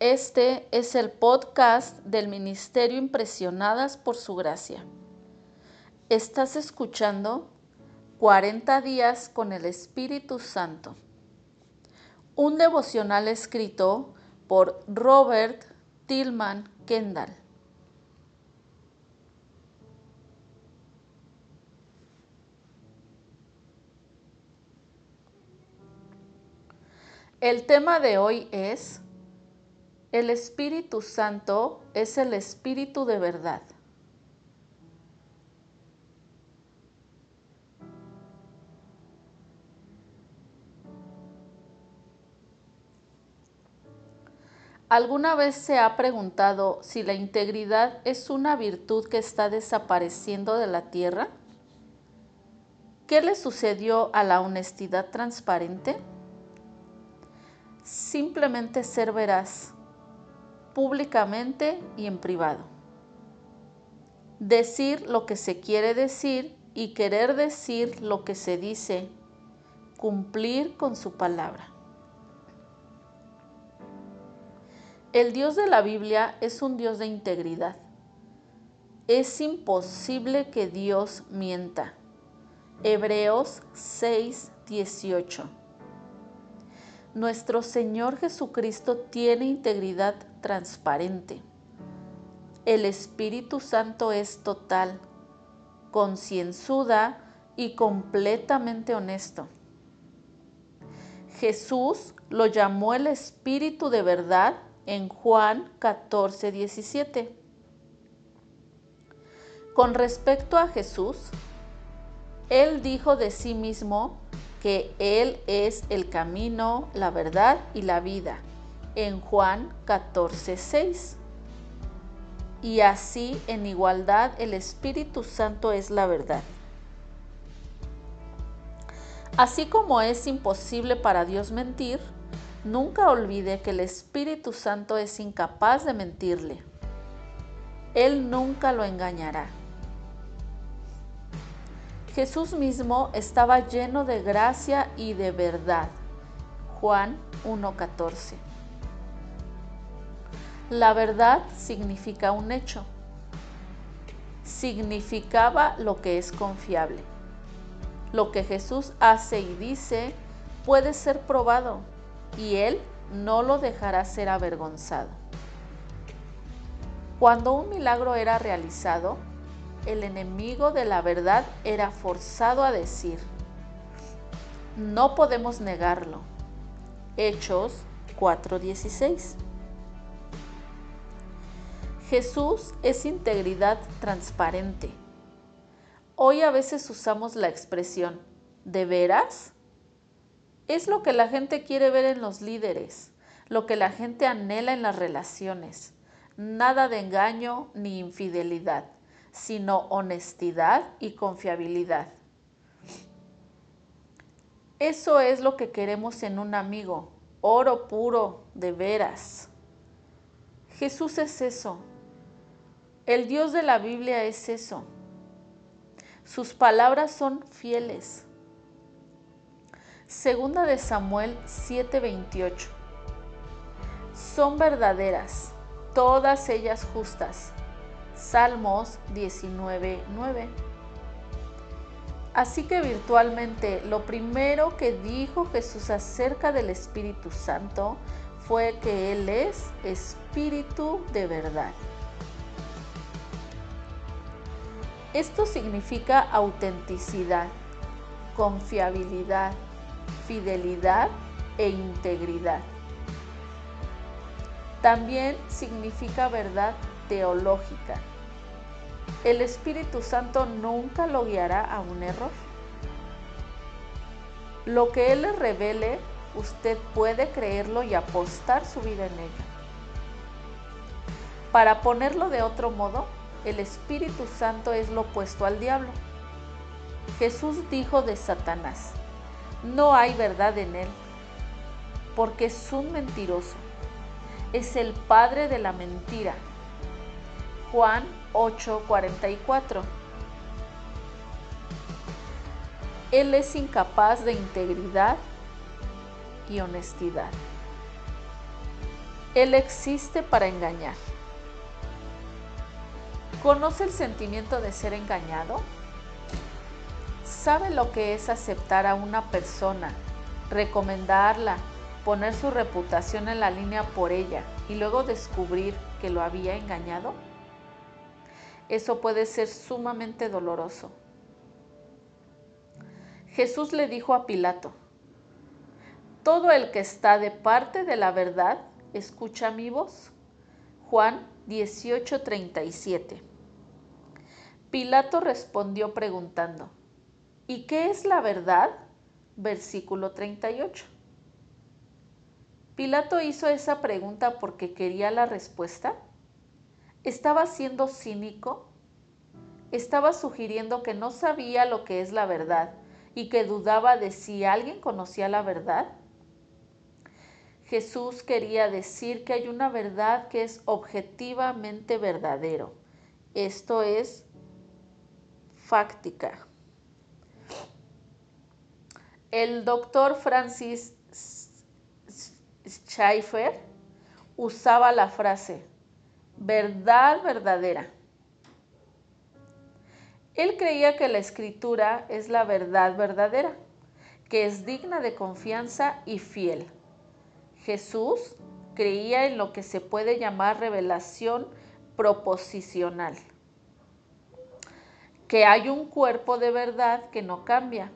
Este es el podcast del Ministerio Impresionadas por Su Gracia. Estás escuchando 40 días con el Espíritu Santo. Un devocional escrito por Robert Tillman Kendall. El tema de hoy es, el Espíritu Santo es el Espíritu de verdad. ¿Alguna vez se ha preguntado si la integridad es una virtud que está desapareciendo de la tierra? ¿Qué le sucedió a la honestidad transparente? simplemente ser veraz, públicamente y en privado. Decir lo que se quiere decir y querer decir lo que se dice, cumplir con su palabra. El Dios de la Biblia es un Dios de integridad. Es imposible que Dios mienta. Hebreos 6, 18. Nuestro Señor Jesucristo tiene integridad transparente. El Espíritu Santo es total, concienzuda y completamente honesto. Jesús lo llamó el Espíritu de verdad en Juan 14, 17. Con respecto a Jesús, Él dijo de sí mismo que Él es el camino, la verdad y la vida, en Juan 14, 6. Y así en igualdad el Espíritu Santo es la verdad. Así como es imposible para Dios mentir, nunca olvide que el Espíritu Santo es incapaz de mentirle. Él nunca lo engañará. Jesús mismo estaba lleno de gracia y de verdad. Juan 1.14. La verdad significa un hecho. Significaba lo que es confiable. Lo que Jesús hace y dice puede ser probado y Él no lo dejará ser avergonzado. Cuando un milagro era realizado, el enemigo de la verdad era forzado a decir, no podemos negarlo. Hechos 4:16. Jesús es integridad transparente. Hoy a veces usamos la expresión, ¿de veras? Es lo que la gente quiere ver en los líderes, lo que la gente anhela en las relaciones. Nada de engaño ni infidelidad sino honestidad y confiabilidad. Eso es lo que queremos en un amigo, oro puro, de veras. Jesús es eso. El Dios de la Biblia es eso. Sus palabras son fieles. Segunda de Samuel 7:28. Son verdaderas, todas ellas justas Salmos 19.9. Así que virtualmente lo primero que dijo Jesús acerca del Espíritu Santo fue que Él es Espíritu de verdad. Esto significa autenticidad, confiabilidad, fidelidad e integridad. También significa verdad teológica. El Espíritu Santo nunca lo guiará a un error. Lo que Él le revele, usted puede creerlo y apostar su vida en ello. Para ponerlo de otro modo, el Espíritu Santo es lo opuesto al diablo. Jesús dijo de Satanás, no hay verdad en él, porque es un mentiroso, es el padre de la mentira Juan 8:44. Él es incapaz de integridad y honestidad. Él existe para engañar. ¿Conoce el sentimiento de ser engañado? ¿Sabe lo que es aceptar a una persona, recomendarla, poner su reputación en la línea por ella y luego descubrir que lo había engañado? Eso puede ser sumamente doloroso. Jesús le dijo a Pilato, todo el que está de parte de la verdad, escucha mi voz. Juan 18:37. Pilato respondió preguntando, ¿y qué es la verdad? Versículo 38. Pilato hizo esa pregunta porque quería la respuesta. ¿Estaba siendo cínico? ¿Estaba sugiriendo que no sabía lo que es la verdad y que dudaba de si alguien conocía la verdad? Jesús quería decir que hay una verdad que es objetivamente verdadero. Esto es fáctica. El doctor Francis Schaeffer usaba la frase verdad verdadera. Él creía que la escritura es la verdad verdadera, que es digna de confianza y fiel. Jesús creía en lo que se puede llamar revelación proposicional, que hay un cuerpo de verdad que no cambia.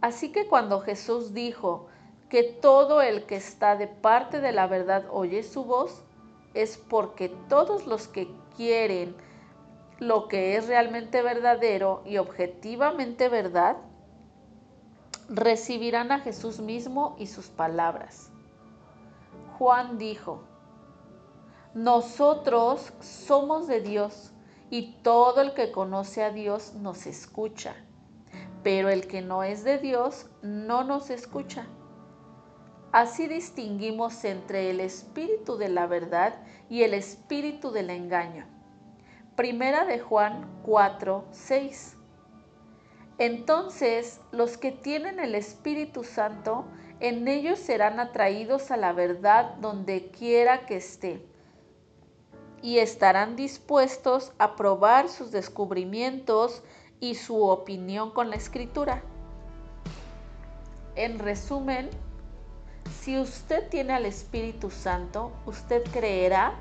Así que cuando Jesús dijo que todo el que está de parte de la verdad oye su voz, es porque todos los que quieren lo que es realmente verdadero y objetivamente verdad, recibirán a Jesús mismo y sus palabras. Juan dijo, nosotros somos de Dios y todo el que conoce a Dios nos escucha, pero el que no es de Dios no nos escucha. Así distinguimos entre el espíritu de la verdad y el espíritu del engaño. Primera de Juan 4, 6. Entonces, los que tienen el Espíritu Santo en ellos serán atraídos a la verdad donde quiera que esté y estarán dispuestos a probar sus descubrimientos y su opinión con la escritura. En resumen, si usted tiene al Espíritu Santo, usted creerá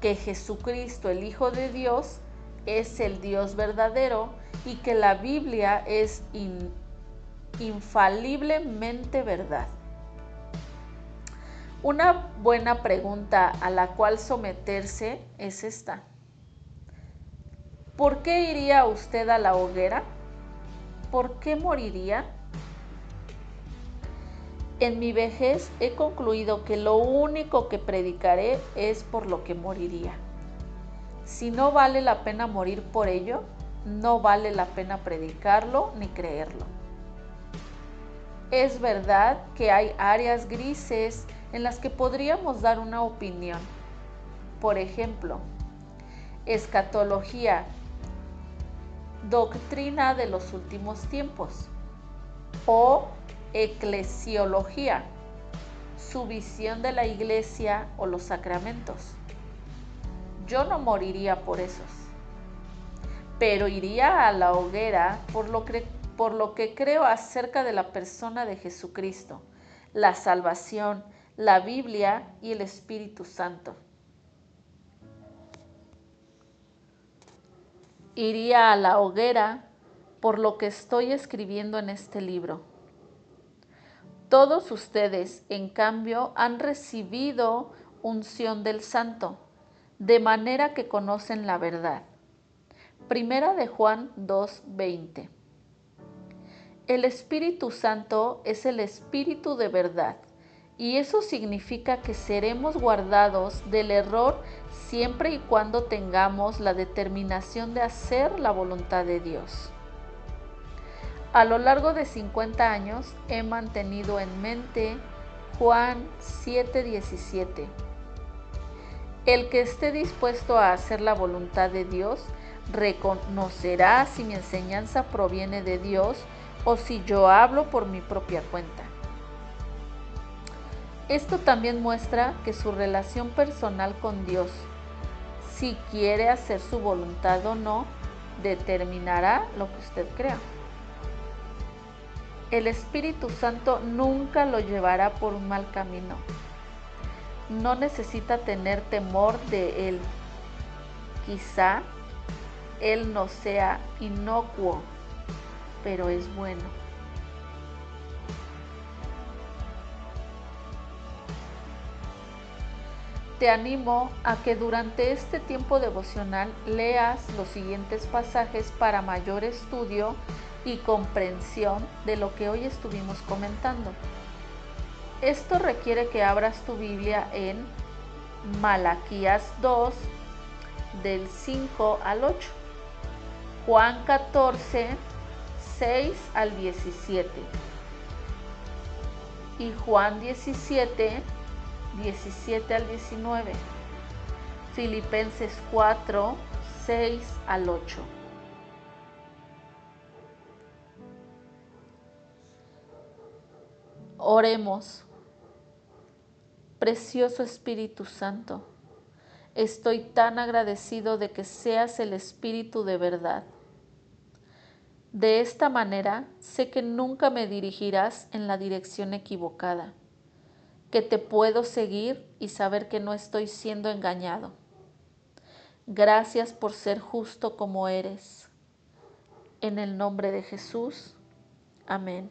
que Jesucristo, el Hijo de Dios, es el Dios verdadero y que la Biblia es infaliblemente verdad. Una buena pregunta a la cual someterse es esta. ¿Por qué iría usted a la hoguera? ¿Por qué moriría? En mi vejez he concluido que lo único que predicaré es por lo que moriría. Si no vale la pena morir por ello, no vale la pena predicarlo ni creerlo. Es verdad que hay áreas grises en las que podríamos dar una opinión. Por ejemplo, escatología, doctrina de los últimos tiempos o eclesiología, su visión de la iglesia o los sacramentos. Yo no moriría por esos, pero iría a la hoguera por lo que por lo que creo acerca de la persona de Jesucristo, la salvación, la Biblia y el Espíritu Santo. Iría a la hoguera por lo que estoy escribiendo en este libro. Todos ustedes, en cambio, han recibido unción del Santo, de manera que conocen la verdad. Primera de Juan 2:20 el Espíritu Santo es el Espíritu de verdad y eso significa que seremos guardados del error siempre y cuando tengamos la determinación de hacer la voluntad de Dios. A lo largo de 50 años he mantenido en mente Juan 7:17. El que esté dispuesto a hacer la voluntad de Dios reconocerá si mi enseñanza proviene de Dios o si yo hablo por mi propia cuenta. Esto también muestra que su relación personal con Dios, si quiere hacer su voluntad o no, determinará lo que usted crea. El Espíritu Santo nunca lo llevará por un mal camino. No necesita tener temor de Él. Quizá Él no sea inocuo, pero es bueno. te animo a que durante este tiempo devocional leas los siguientes pasajes para mayor estudio y comprensión de lo que hoy estuvimos comentando. Esto requiere que abras tu Biblia en Malaquías 2 del 5 al 8, Juan 14, 6 al 17 y Juan 17, 17 al 19. Filipenses 4, 6 al 8. Oremos. Precioso Espíritu Santo, estoy tan agradecido de que seas el Espíritu de verdad. De esta manera sé que nunca me dirigirás en la dirección equivocada que te puedo seguir y saber que no estoy siendo engañado. Gracias por ser justo como eres. En el nombre de Jesús. Amén.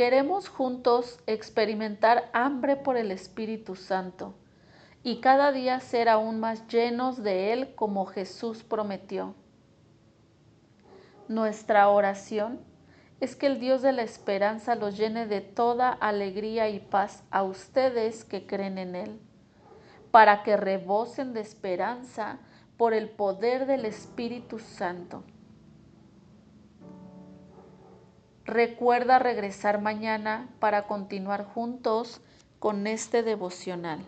Queremos juntos experimentar hambre por el Espíritu Santo y cada día ser aún más llenos de Él como Jesús prometió. Nuestra oración es que el Dios de la esperanza los llene de toda alegría y paz a ustedes que creen en Él, para que rebosen de esperanza por el poder del Espíritu Santo. Recuerda regresar mañana para continuar juntos con este devocional.